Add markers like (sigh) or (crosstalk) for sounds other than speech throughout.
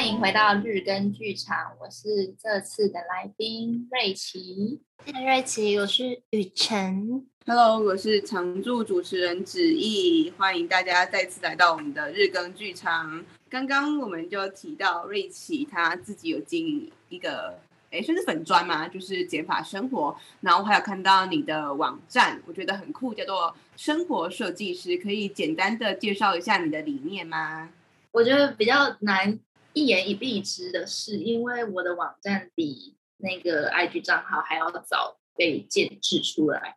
欢迎回到日更剧场，我是这次的来宾瑞琪。嗨，瑞琪，我是雨辰。Hello，我是常驻主持人子毅，欢迎大家再次来到我们的日更剧场。刚刚我们就提到瑞奇他自己有经营一个。哎，算是粉砖嘛？就是减法生活，然后还有看到你的网站，我觉得很酷，叫做生活设计师。可以简单的介绍一下你的理念吗？我觉得比较难一言以蔽之的是，因为我的网站比那个 IG 账号还要早被建制出来，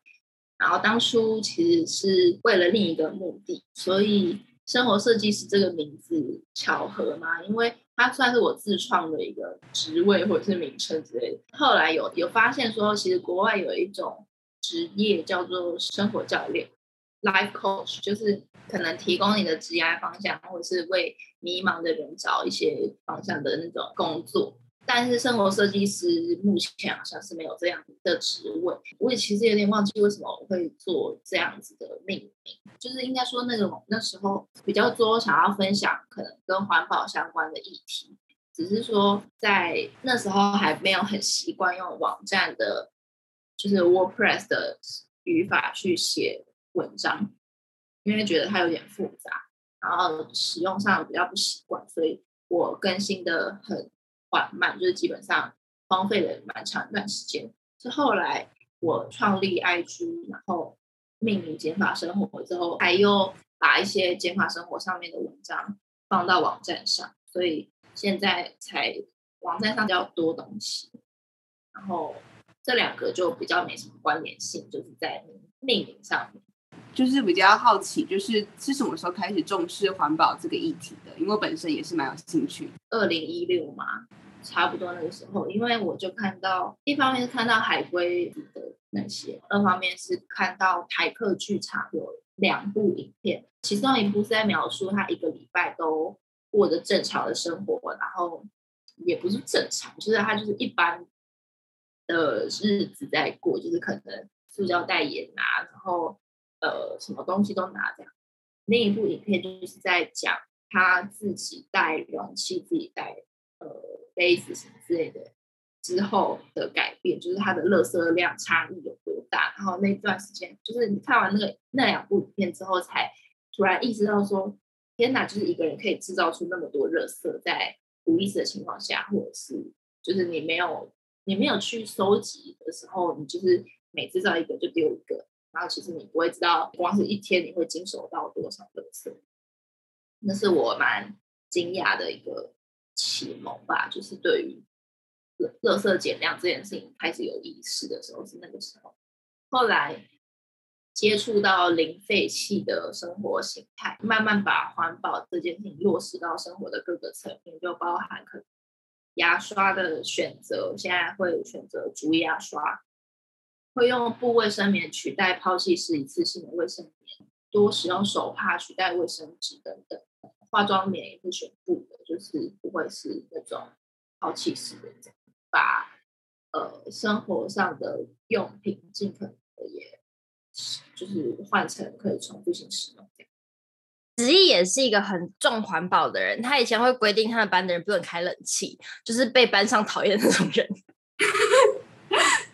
然后当初其实是为了另一个目的，所以生活设计师这个名字巧合吗？因为它算是我自创的一个职位或者是名称之类的。后来有有发现说，其实国外有一种职业叫做生活教练 （life coach），就是可能提供你的职业方向，或者是为迷茫的人找一些方向的那种工作。但是生活设计师目前好像是没有这样的职位，我也其实有点忘记为什么我会做这样子的命名，就是应该说那个那时候比较多想要分享可能跟环保相关的议题，只是说在那时候还没有很习惯用网站的，就是 WordPress 的语法去写文章，因为觉得它有点复杂，然后使用上比较不习惯，所以我更新的很。缓慢，就是基本上荒废了蛮长一段时间。是后来我创立 IG，然后命名减法生活之后，还又把一些减法生活上面的文章放到网站上，所以现在才网站上比较多东西。然后这两个就比较没什么关联性，就是在命名上面。就是比较好奇，就是是什么时候开始重视环保这个议题的？因为我本身也是蛮有兴趣。二零一六嘛。差不多那个时候，因为我就看到，一方面是看到海龟的那些，二方面是看到台客剧场有两部影片，其中一部是在描述他一个礼拜都过着正常的生活，然后也不是正常，就是他就是一般的日子在过，就是可能塑胶代言啊，然后呃什么东西都拿这样。另一部影片就是在讲他自己带容器，自己带呃。杯子什么之类的之后的改变，就是它的垃圾量差异有多大。然后那段时间，就是你看完那个那两部影片之后，才突然意识到说，天哪，就是一个人可以制造出那么多垃圾，在无意识的情况下，或者是就是你没有你没有去收集的时候，你就是每制造一个就丢一个，然后其实你不会知道，光是一天你会经手到多少垃圾。那是我蛮惊讶的一个。启蒙吧，就是对于垃圾减量这件事情开始有意识的时候是那个时候。后来接触到零废弃的生活形态，慢慢把环保这件事情落实到生活的各个层面，就包含可牙刷的选择，现在会选择竹牙刷，会用布卫生棉取代抛弃式一次性的卫生棉，多使用手帕取代卫生纸等等。化妆棉也是选布的，就是不会是那种抛弃式的，这样把呃生活上的用品尽可能的也，就是换成可以重复性使用。子毅也是一个很重环保的人，他以前会规定他的班的人不能开冷气，就是被班上讨厌的那种人。(laughs)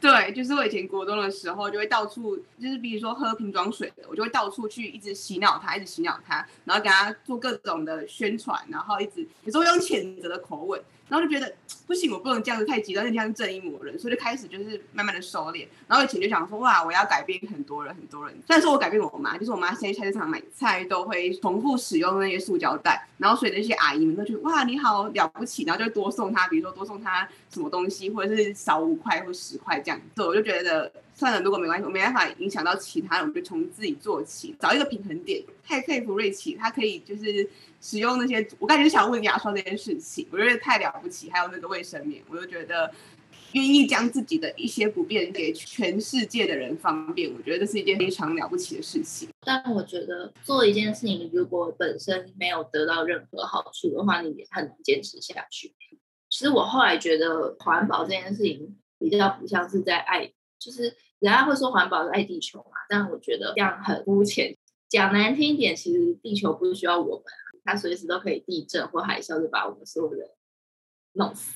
对，就是我以前国中的时候，就会到处，就是比如说喝瓶装水的，我就会到处去一直洗脑他，一直洗脑他，然后给他做各种的宣传，然后一直有时候用谴责的口吻。然后就觉得不行，我不能这样子太极端，这样正义魔人，所以就开始就是慢慢的收敛。然后以前就想说，哇，我要改变很多人，很多人。虽然说我改变我妈，就是我妈现在菜市场买菜都会重复使用那些塑胶袋，然后所以那些阿姨们都觉得哇，你好了不起，然后就多送她，比如说多送她什么东西，或者是少五块或十块这样。对，我就觉得算了，如果没关系，我没办法影响到其他人，我就从自己做起，找一个平衡点。太佩服瑞琪，他可以就是。使用那些，我感觉想问牙刷这件事情，我觉得太了不起。还有那个卫生棉，我就觉得愿意将自己的一些不便给全世界的人方便，我觉得这是一件非常了不起的事情。但我觉得做一件事情，如果本身没有得到任何好处的话，你也很难坚持下去。其实我后来觉得环保这件事情比较不像是在爱，就是人家会说环保是爱地球嘛，但我觉得这样很肤浅。讲难听一点，其实地球不需要我们。它随时都可以地震或海啸，就把我们所有人弄死。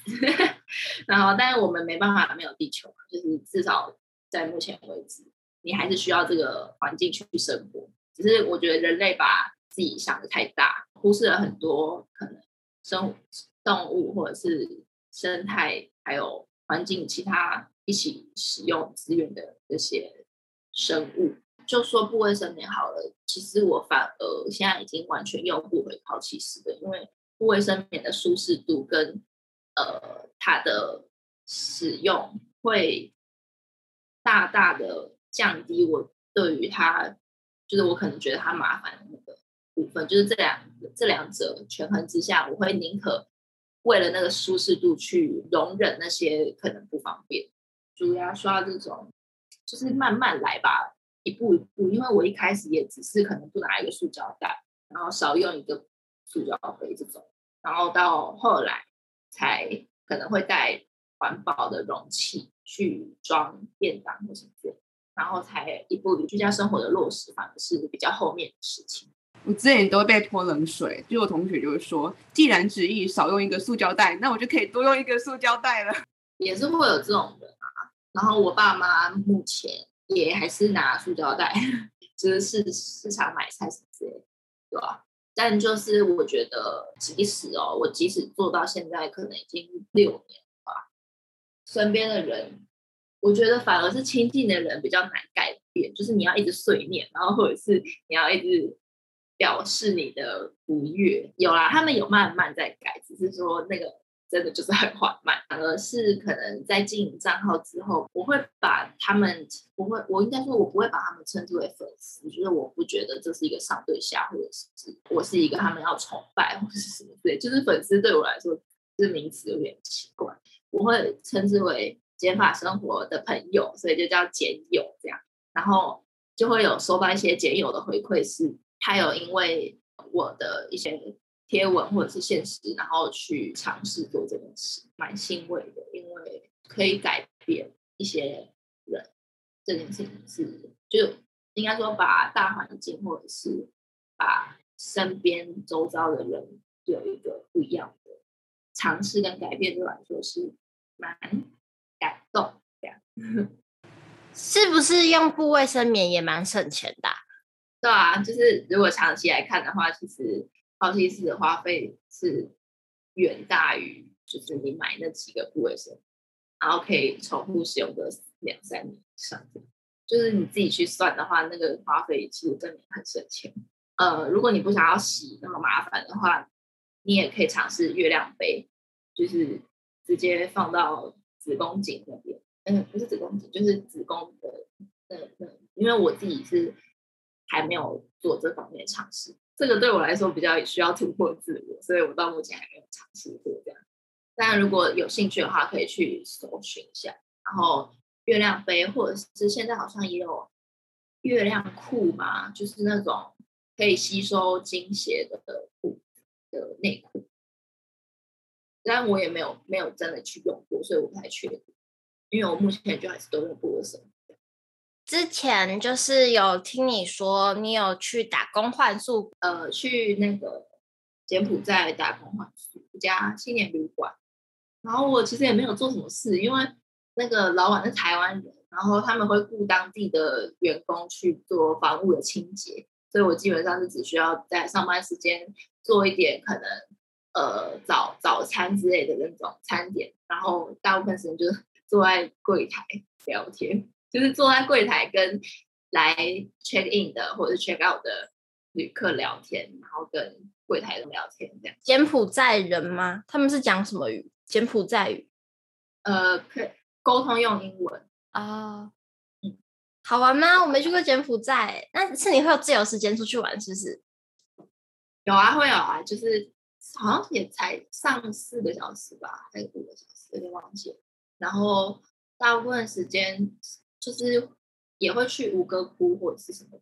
(laughs) 然后，但是我们没办法没有地球，就是至少在目前为止，你还是需要这个环境去生活。只是我觉得人类把自己想的太大，忽视了很多可能生物、动物或者是生态，还有环境其他一起使用资源的这些生物。就说不卫生棉好了，其实我反而现在已经完全用不回抛弃式的，因为不卫生棉的舒适度跟呃它的使用会大大的降低我对于它，就是我可能觉得它麻烦的那个部分，就是这两这两者权衡之下，我会宁可为了那个舒适度去容忍那些可能不方便，猪牙刷这种，就是慢慢来吧。一步一步，因为我一开始也只是可能不拿一个塑胶袋，然后少用一个塑胶杯这种，然后到后来才可能会带环保的容器去装便当或什么的，然后才一步一步居家生活的落实，反而是比较后面的事情。我之前都会被泼冷水，就我同学就会说，既然执意少用一个塑胶袋，那我就可以多用一个塑胶袋了。也是会有这种人啊，然后我爸妈目前。也还是拿塑胶袋，就是市市场买菜什么之类，对吧、但就是我觉得，即使哦，我即使做到现在，可能已经六年了吧，身边的人，我觉得反而是亲近的人比较难改变，就是你要一直碎念，然后或者是你要一直表示你的不悦。有啦，他们有慢慢在改，只是说那个。真的就是很缓慢，反而是可能在经营账号之后，我会把他们我会，我应该说，我不会把他们称之为粉丝，就是我不觉得这是一个上对下，或者是我是一个他们要崇拜或者是什么对，就是粉丝对我来说这名词有点奇怪，我会称之为减法生活的朋友，所以就叫减友这样，然后就会有收到一些减友的回馈，是他有因为我的一些。贴文或者是现实，然后去尝试做这件事，蛮欣慰的，因为可以改变一些人。这件事情是，就应该说把大环境或者是把身边周遭的人有一个不一样的尝试跟改变，对我来说是蛮感动这样。(laughs) 是不是用布卫生棉也蛮省钱的啊？对啊，就是如果长期来看的话，其实。抛弃式的花费是远大于，就是你买那几个部位生，然后可以重复使用个两三年以上。就是你自己去算的话，那个花费其实真的很省钱。呃，如果你不想要洗那么麻烦的话，你也可以尝试月亮杯，就是直接放到子宫颈那边。嗯，不是子宫颈，就是子宫的那那，因为我自己是还没有做这方面尝试。这个对我来说比较需要突破自我，所以我到目前还没有尝试过这样。但如果有兴趣的话，可以去搜寻一下。然后月亮杯，或者是现在好像也有月亮裤嘛，就是那种可以吸收经血的裤的内裤。但我也没有没有真的去用过，所以我不太确定。因为我目前就还是都用布卫生。之前就是有听你说，你有去打工换宿，呃，去那个柬埔寨打工换宿，一家青年旅馆。然后我其实也没有做什么事，因为那个老板是台湾人，然后他们会雇当地的员工去做房屋的清洁，所以我基本上是只需要在上班时间做一点可能呃早早餐之类的那种餐点，然后大部分时间就是坐在柜台聊天。就是坐在柜台跟来 check in 的或者是 check out 的旅客聊天，然后跟柜台的聊天这样。柬埔寨人吗？他们是讲什么语？柬埔寨语？呃，沟通用英文啊。嗯，好玩吗？我没去过柬埔寨，那是你会有自由时间出去玩，是不是？有啊，会有啊，就是好像也才上四个小时吧，还是五个小时，有点忘记了。然后大部分时间。就是也会去吴哥窟或者是什么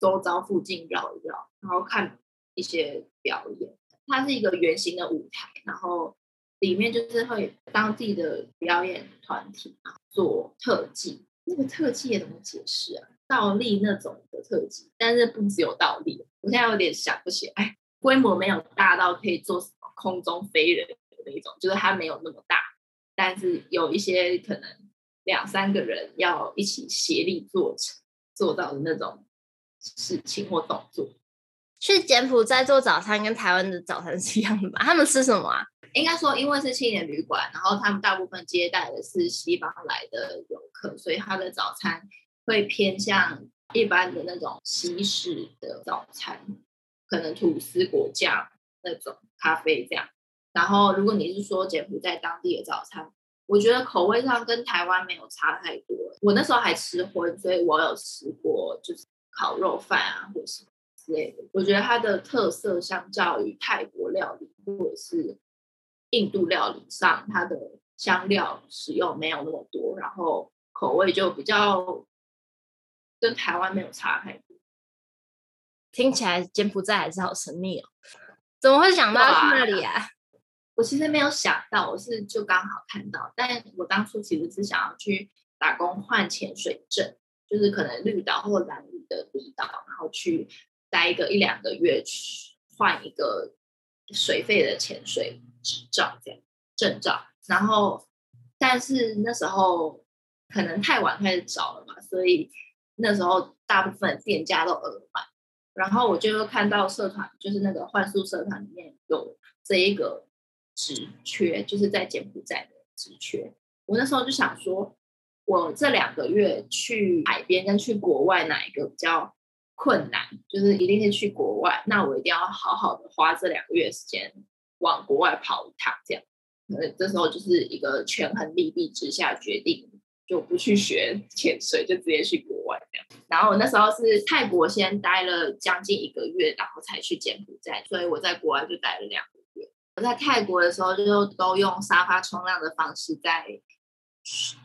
周遭附近绕一绕，然后看一些表演。它是一个圆形的舞台，然后里面就是会当地的表演团体做特技。那个特技也怎么解释啊？倒立那种的特技，但是不只有倒立。我现在有点想不起来，规模没有大到可以做什么空中飞人的那种，就是它没有那么大，但是有一些可能两三个人要一起协力做成做到的那种事情或动作。去柬埔寨做早餐跟台湾的早餐是一样的吧？他们吃什么啊？应该说，因为是青年旅馆，然后他们大部分接待的是西方来的游客，所以他的早餐会偏向一般的那种西式的早餐，可能吐司、果酱那种咖啡这样。然后，如果你是说柬埔寨当地的早餐，我觉得口味上跟台湾没有差太多。我那时候还吃荤，所以我有吃过就是烤肉饭啊，或什么之类的。我觉得它的特色相较于泰国料理或者是印度料理上，它的香料使用没有那么多，然后口味就比较跟台湾没有差太多。听起来柬埔寨还是好神秘哦，怎么会想到去那里啊？我其实没有想到，我是就刚好看到，但我当初其实是想要去打工换潜水证，就是可能绿岛或兰屿的离岛，然后去待一个一两个月，去换一个水费的潜水。执照这样证照，然后但是那时候可能太晚开始找了嘛，所以那时候大部分店家都额满，然后我就看到社团，就是那个换宿社团里面有这一个职缺，就是在柬埔寨的职缺。我那时候就想说，我这两个月去海边跟去国外哪一个比较困难？就是一定是去国外，那我一定要好好的花这两个月时间。往国外跑一趟，这样，所以这时候就是一个权衡利弊之下决定，就不去学潜水，就直接去国外这样。然后我那时候是泰国先待了将近一个月，然后才去柬埔寨，所以我在国外就待了两个月。我在泰国的时候就都用沙发冲浪的方式在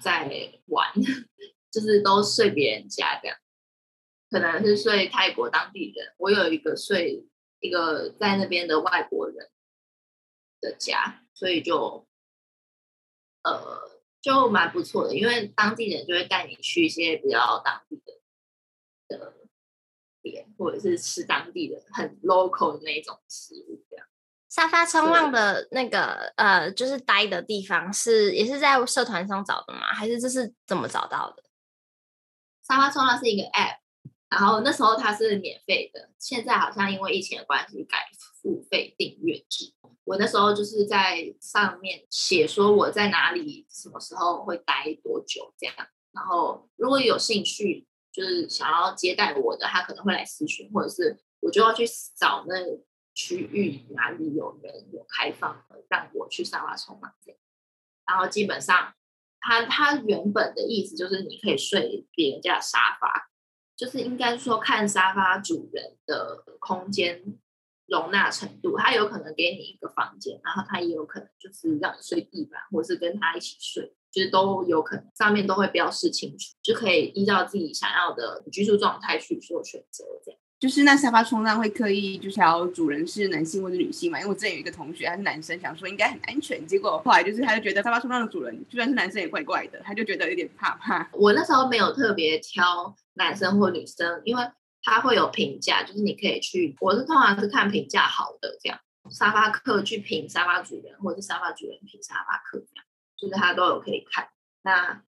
在玩，(laughs) 就是都睡别人家这样，可能是睡泰国当地人，我有一个睡一个在那边的外国人。的家，所以就呃就蛮不错的，因为当地人就会带你去一些比较当地的的点，或者是吃当地的很 local 的那种食物。沙发冲浪的那个呃，就是待的地方是也是在社团上找的吗？还是这是怎么找到的？沙发冲浪是一个 app，然后那时候它是免费的，现在好像因为疫情的关系改付费订阅制。我那时候就是在上面写说我在哪里，什么时候会待多久这样。然后如果有兴趣，就是想要接待我的，他可能会来咨询，或者是我就要去找那区域哪里有人有开放的，让我去沙发冲浪这样。然后基本上，他他原本的意思就是你可以睡别人家的沙发，就是应该说看沙发主人的空间。容纳程度，他有可能给你一个房间，然后他也有可能就是让你睡地板，或是跟他一起睡，就是都有可能，上面都会标示清楚，就可以依照自己想要的居住状态去做选择。这样，就是那沙发冲浪会刻意就是要主人是男性或者女性嘛？因为我之前有一个同学他是男生，想说应该很安全，结果后来就是他就觉得沙发冲浪的主人就算是男生也怪怪的，他就觉得有点怕怕。我那时候没有特别挑男生或女生，因为。它会有评价，就是你可以去，我是通常是看评价好的这样，沙发客去评沙发主人，或者是沙发主人评沙发客这样，就是他都有可以看。那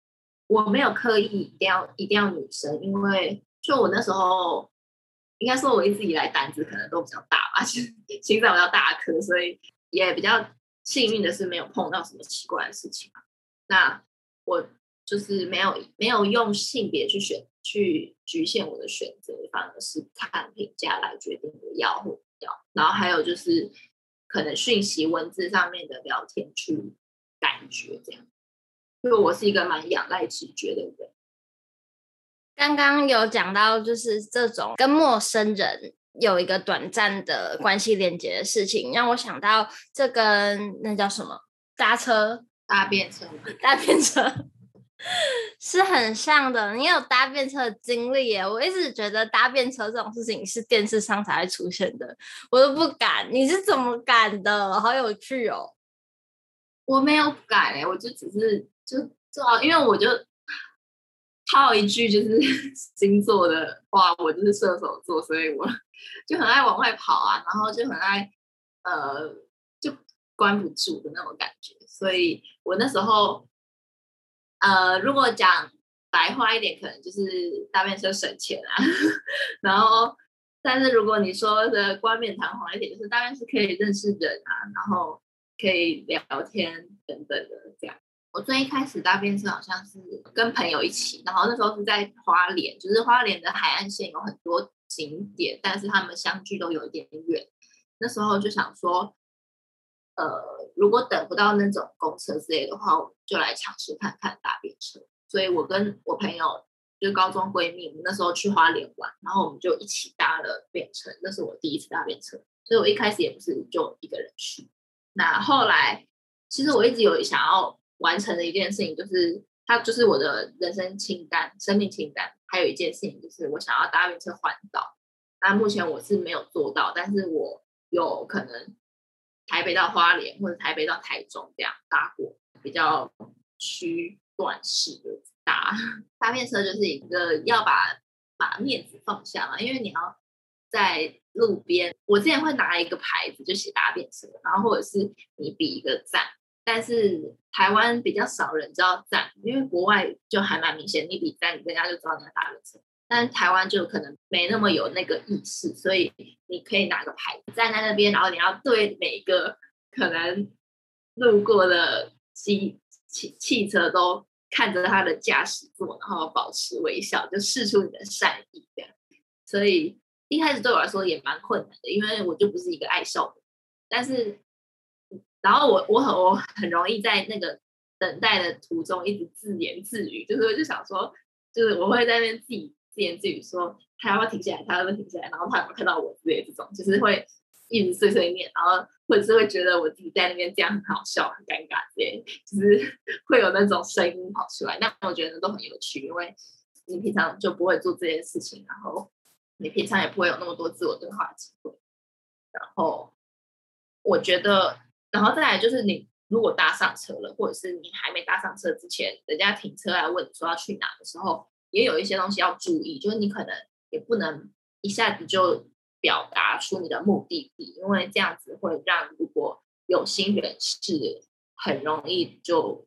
我没有刻意一定要一定要女生，因为就我那时候，应该说我一直以来胆子可能都比较大吧，心脏比较大颗，所以也比较幸运的是没有碰到什么奇怪的事情。那我就是没有没有用性别去选。去局限我的选择，反而是看评价来决定我要或不要。然后还有就是可能讯息文字上面的聊天去感觉这样，因为我是一个蛮仰赖直觉的人。刚刚有讲到就是这种跟陌生人有一个短暂的关系连接的事情，让我想到这跟那叫什么搭车搭便车搭便车。是很像的，你有搭便车的经历耶。我一直觉得搭便车这种事情是电视上才会出现的，我都不敢。你是怎么敢的？好有趣哦！我没有敢哎，我就只是就做好，因为我就套一句就是 (laughs) 星座的话，我就是射手座，所以我 (laughs) 就很爱往外跑啊，然后就很爱呃，就关不住的那种感觉。所以我那时候，呃，如果讲白话一点，可能就是搭便车省钱啊。(laughs) 然后，但是如果你说的冠冕堂皇一点，就是大概是可以认识人啊，然后可以聊天等等的这样。我最一开始搭便车好像是跟朋友一起，然后那时候是在花莲，就是花莲的海岸线有很多景点，但是他们相距都有一点远。那时候就想说，呃，如果等不到那种公车之类的话，我就来尝试看看搭便车。所以我跟我朋友，就高中闺蜜，我们那时候去花莲玩，然后我们就一起搭了便车。那是我第一次搭便车，所以我一开始也不是就一个人去。那后来，其实我一直有想要。完成的一件事情就是，它就是我的人生清单、生命清单。还有一件事情就是，我想要搭便车环岛。那目前我是没有做到，但是我有可能台北到花莲或者台北到台中这样搭过，比较区段式的搭 (laughs) 搭便车，就是一个要把把面子放下嘛，因为你要在路边。我之前会拿一个牌子就写搭便车，然后或者是你比一个赞。但是台湾比较少人知道站，因为国外就还蛮明显，你比站，人家就知道你要搭的车。但是台湾就可能没那么有那个意识，所以你可以拿个牌站在那边，然后你要对每一个可能路过的汽汽汽车都看着他的驾驶座，然后保持微笑，就试出你的善意这样。所以一开始对我来说也蛮困难的，因为我就不是一个爱笑的人，但是。然后我我很我很容易在那个等待的途中一直自言自语，就是就想说，就是我会在那边自己自言自语说，他要不要停下来，他要不要停下来，然后他有没有看到我之类这种，就是会一直碎碎念，然后或者是会觉得我自己在那边这样很好笑、很尴尬之类，就是 (laughs) 会有那种声音跑出来。那我觉得都很有趣，因为你平常就不会做这件事情，然后你平常也不会有那么多自我对话的机会。然后我觉得。然后再来就是，你如果搭上车了，或者是你还没搭上车之前，人家停车来问你说要去哪的时候，也有一些东西要注意，就是你可能也不能一下子就表达出你的目的地，因为这样子会让如果有心人士很容易就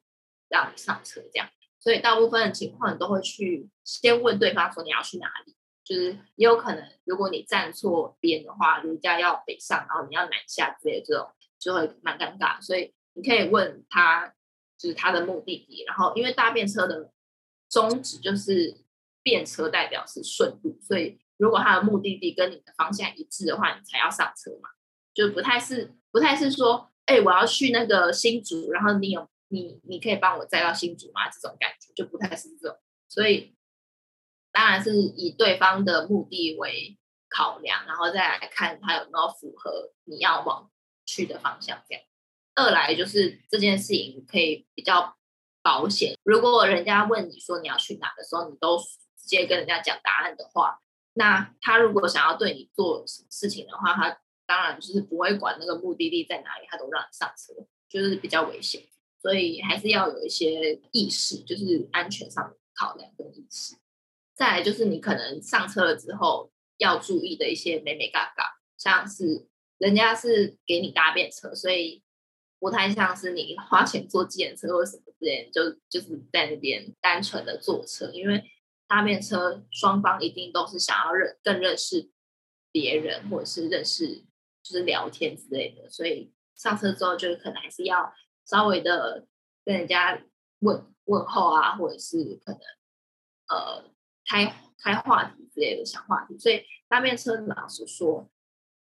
让你上车这样。所以大部分的情况，你都会去先问对方说你要去哪里，就是也有可能如果你站错边的话，人家要北上，然后你要南下之类这种。就会蛮尴尬，所以你可以问他，就是他的目的地。然后，因为搭便车的宗旨就是便车代表是顺路，所以如果他的目的地跟你的方向一致的话，你才要上车嘛。就不太是不太是说，哎，我要去那个新竹，然后你有你你可以帮我载到新竹吗？这种感觉就不太是这种。所以当然是以对方的目的为考量，然后再来看他有没有符合你要往去的方向这样，二来就是这件事情可以比较保险。如果人家问你说你要去哪的时候，你都直接跟人家讲答案的话，那他如果想要对你做事情的话，他当然就是不会管那个目的地在哪里，他都让你上车，就是比较危险。所以还是要有一些意识，就是安全上的考量跟意识。再来就是你可能上车了之后要注意的一些美美嘎嘎，像是。人家是给你搭便车，所以不太像是你 (laughs) 花钱坐计程车或什么之类，就就是在那边单纯的坐车。因为搭便车双方一定都是想要认更认识别人，或者是认识就是聊天之类的，所以上车之后就可能还是要稍微的跟人家问问候啊，或者是可能呃开开话题之类的小话题。所以搭便车老实说。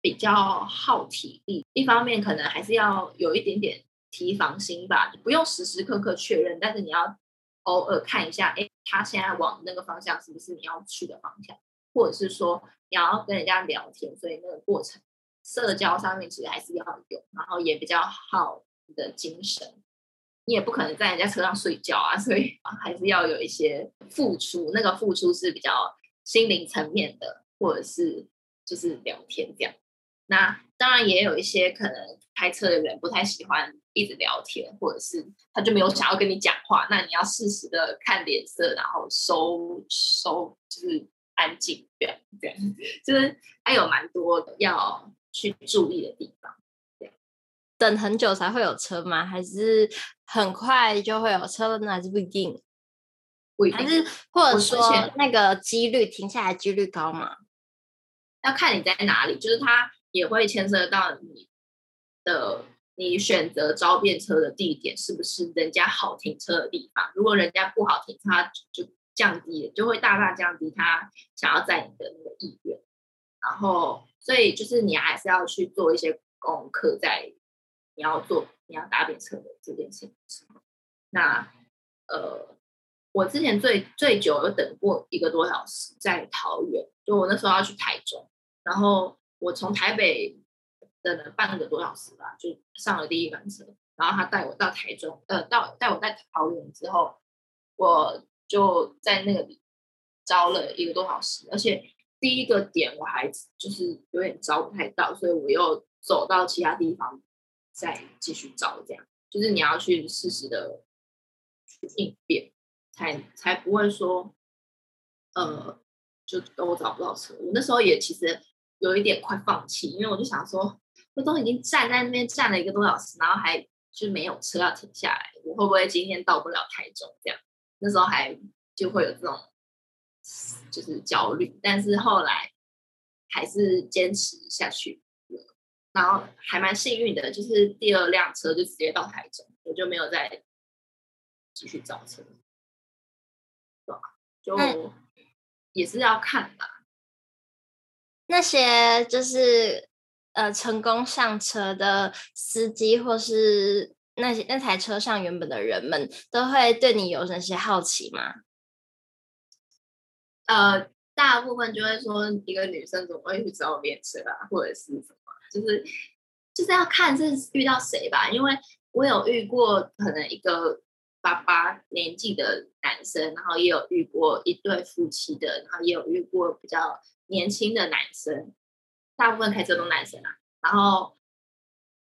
比较耗体力，一方面可能还是要有一点点提防心吧，不用时时刻刻确认，但是你要偶尔看一下，哎，他现在往那个方向是不是你要去的方向，或者是说你要跟人家聊天，所以那个过程社交上面其实还是要有，然后也比较耗你的精神，你也不可能在人家车上睡觉啊，所以还是要有一些付出，那个付出是比较心灵层面的，或者是就是聊天这样。那当然也有一些可能开车的人不太喜欢一直聊天，或者是他就没有想要跟你讲话。那你要适时的看脸色，然后收收，就是安静这样，这样就是还有蛮多要去注意的地方。对，等很久才会有车吗？还是很快就会有车呢？还是不一定？不一定。还是或者说那个几率停下来几率高吗？要看你在哪里，就是它也会牵涉到你的你选择招便车的地点是不是人家好停车的地方。如果人家不好停车，就降低，就会大大降低他想要在你的那个意愿。然后，所以就是你还是要去做一些功课，在你要做你要搭便车的这件事情的时候。那呃，我之前最最久有等过一个多小时，在桃园，就我那时候要去台中，然后我从台北等了半个多小时吧，就上了第一班车，然后他带我到台中，呃，到带我在桃园之后，我就在那个里招了一个多小时，而且。第一个点我还就是有点招不太到，所以我又走到其他地方再继续招，这样就是你要去适时的去应变，才才不会说呃就都找不到车。我那时候也其实有一点快放弃，因为我就想说，我都已经站在那边站了一个多小时，然后还就没有车要停下来，我会不会今天到不了台中？这样那时候还就会有这种。就是焦虑，但是后来还是坚持下去，然后还蛮幸运的，就是第二辆车就直接到台中，我就没有再继续找车，对吧？就也是要看吧。那些就是呃成功上车的司机，或是那些那台车上原本的人们，都会对你有哪些好奇吗？呃，大部分就会说一个女生怎么会去招便车啊，或者是什么，就是就是要看是遇到谁吧。因为我有遇过可能一个爸爸年纪的男生，然后也有遇过一对夫妻的，然后也有遇过比较年轻的男生。大部分开车都男生啊，然后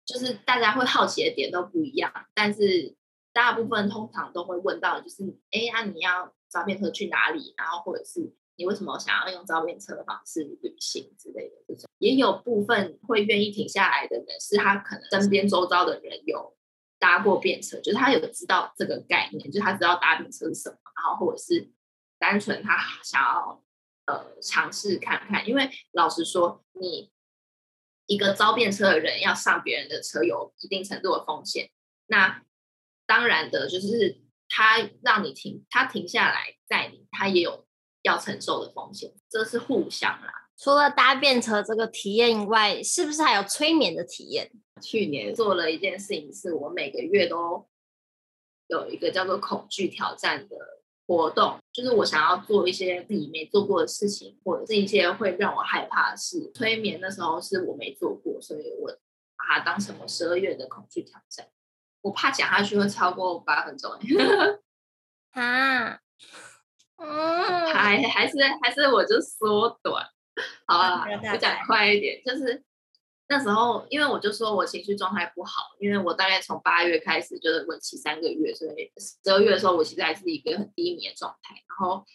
就是大家会好奇的点都不一样，但是大部分通常都会问到，就是哎呀，你要。招便车去哪里？然后或者是你为什么想要用招便车的方式旅行之类的这种，也有部分会愿意停下来的人，是他可能身边周遭的人有搭过便车，就是他有知道这个概念，就是他知道搭便车是什么，然后或者是单纯他想要呃尝试看看。因为老实说，你一个招便车的人要上别人的车，有一定程度的风险。那当然的，就是。他让你停，他停下来载你，他也有要承受的风险，这是互相啦。除了搭便车这个体验以外，是不是还有催眠的体验？去年做了一件事情，是我每个月都有一个叫做恐惧挑战的活动，就是我想要做一些自己没做过的事情，或者是一些会让我害怕的事。催眠的时候是我没做过，所以我把它当成我十二月的恐惧挑战。我怕讲下去会超过八分钟，(laughs) 啊，嗯，还还是还是我就缩短，好啊，我讲快一点，就是那时候，因为我就说我情绪状态不好，因为我大概从八月开始就是稳期三个月，所以十二月的时候我其实还是一个很低迷的状态。然后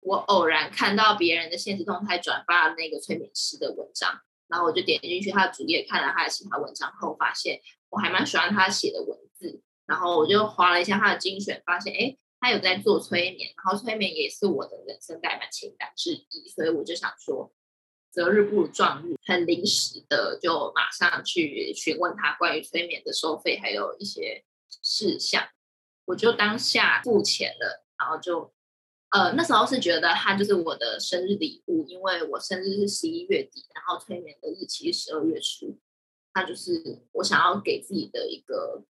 我偶然看到别人的现实动态转发了那个催眠师的文章，然后我就点进去他的主页看了他的其他文章后，发现我还蛮喜欢他写的文字。然后我就划了一下他的精选，发现哎，他有在做催眠，然后催眠也是我的人生代办清单之一，所以我就想说，择日不如撞日，很临时的就马上去询问他关于催眠的收费，还有一些事项，我就当下付钱了，然后就呃那时候是觉得他就是我的生日礼物，因为我生日是十一月底，然后催眠的日期是十二月初，他就是我想要给自己的一个。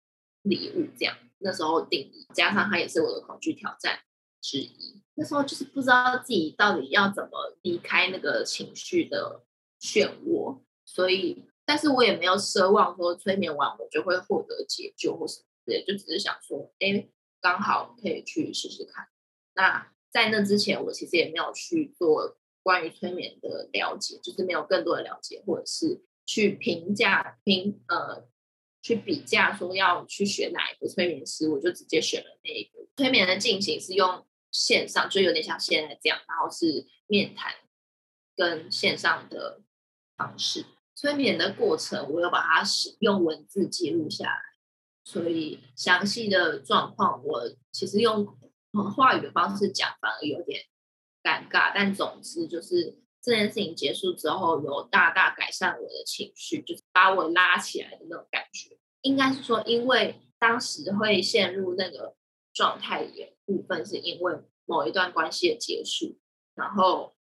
礼物这样，那时候定义，加上他也是我的恐惧挑战之一。那时候就是不知道自己到底要怎么离开那个情绪的漩涡，所以，但是我也没有奢望说催眠完我就会获得解救或什么之类，就只是想说，哎，刚好可以去试试看。那在那之前，我其实也没有去做关于催眠的了解，就是没有更多的了解，或者是去评价评呃。去比价说要去选哪一个催眠师，我就直接选了那一个。催眠的进行是用线上，就有点像现在这样，然后是面谈跟线上的方式，催眠的过程，我有把它使用文字记录下来，所以详细的状况我其实用话语的方式讲反而有点尴尬。但总之就是这件事情结束之后，有大大改善我的情绪，就是把我拉起来的那种感觉。应该是说，因为当时会陷入那个状态也部分，是因为某一段关系的结束，然后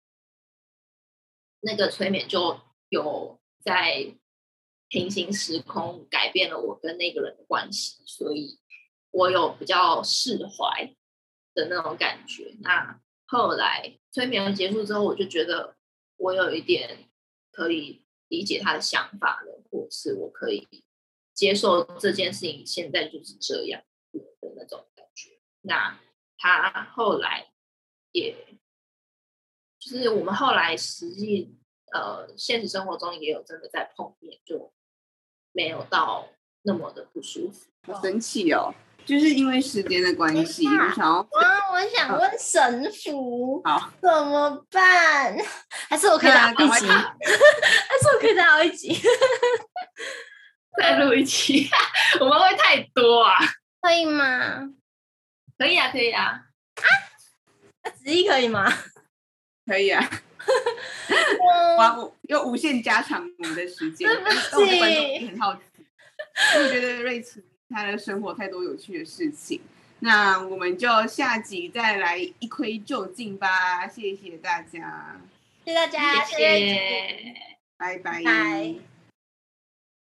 那个催眠就有在平行时空改变了我跟那个人的关系，所以我有比较释怀的那种感觉。那后来催眠结束之后，我就觉得我有一点可以理解他的想法了，或是我可以。接受这件事情，现在就是这样的那种。那他后来也，就是我们后来实际呃现实生活中也有真的在碰面，就没有到那么的不舒服。好神奇哦！就是因为时间的关系，我想要哇，我想问神父，好怎么办？还是我可以再熬一集？(laughs) 还是我可以再熬一集？(laughs) 再录一期，(laughs) 我们会太多啊？可以吗？可以啊，可以啊。啊，子怡可以吗？可以啊。哇，我又无限加长我们的时间，对不起，我的观众很好奇。我觉得瑞慈他的生活太多有趣的事情，那我们就下集再来一窥究竟吧。谢谢大家，谢谢大家，谢谢，谢谢，拜拜。拜。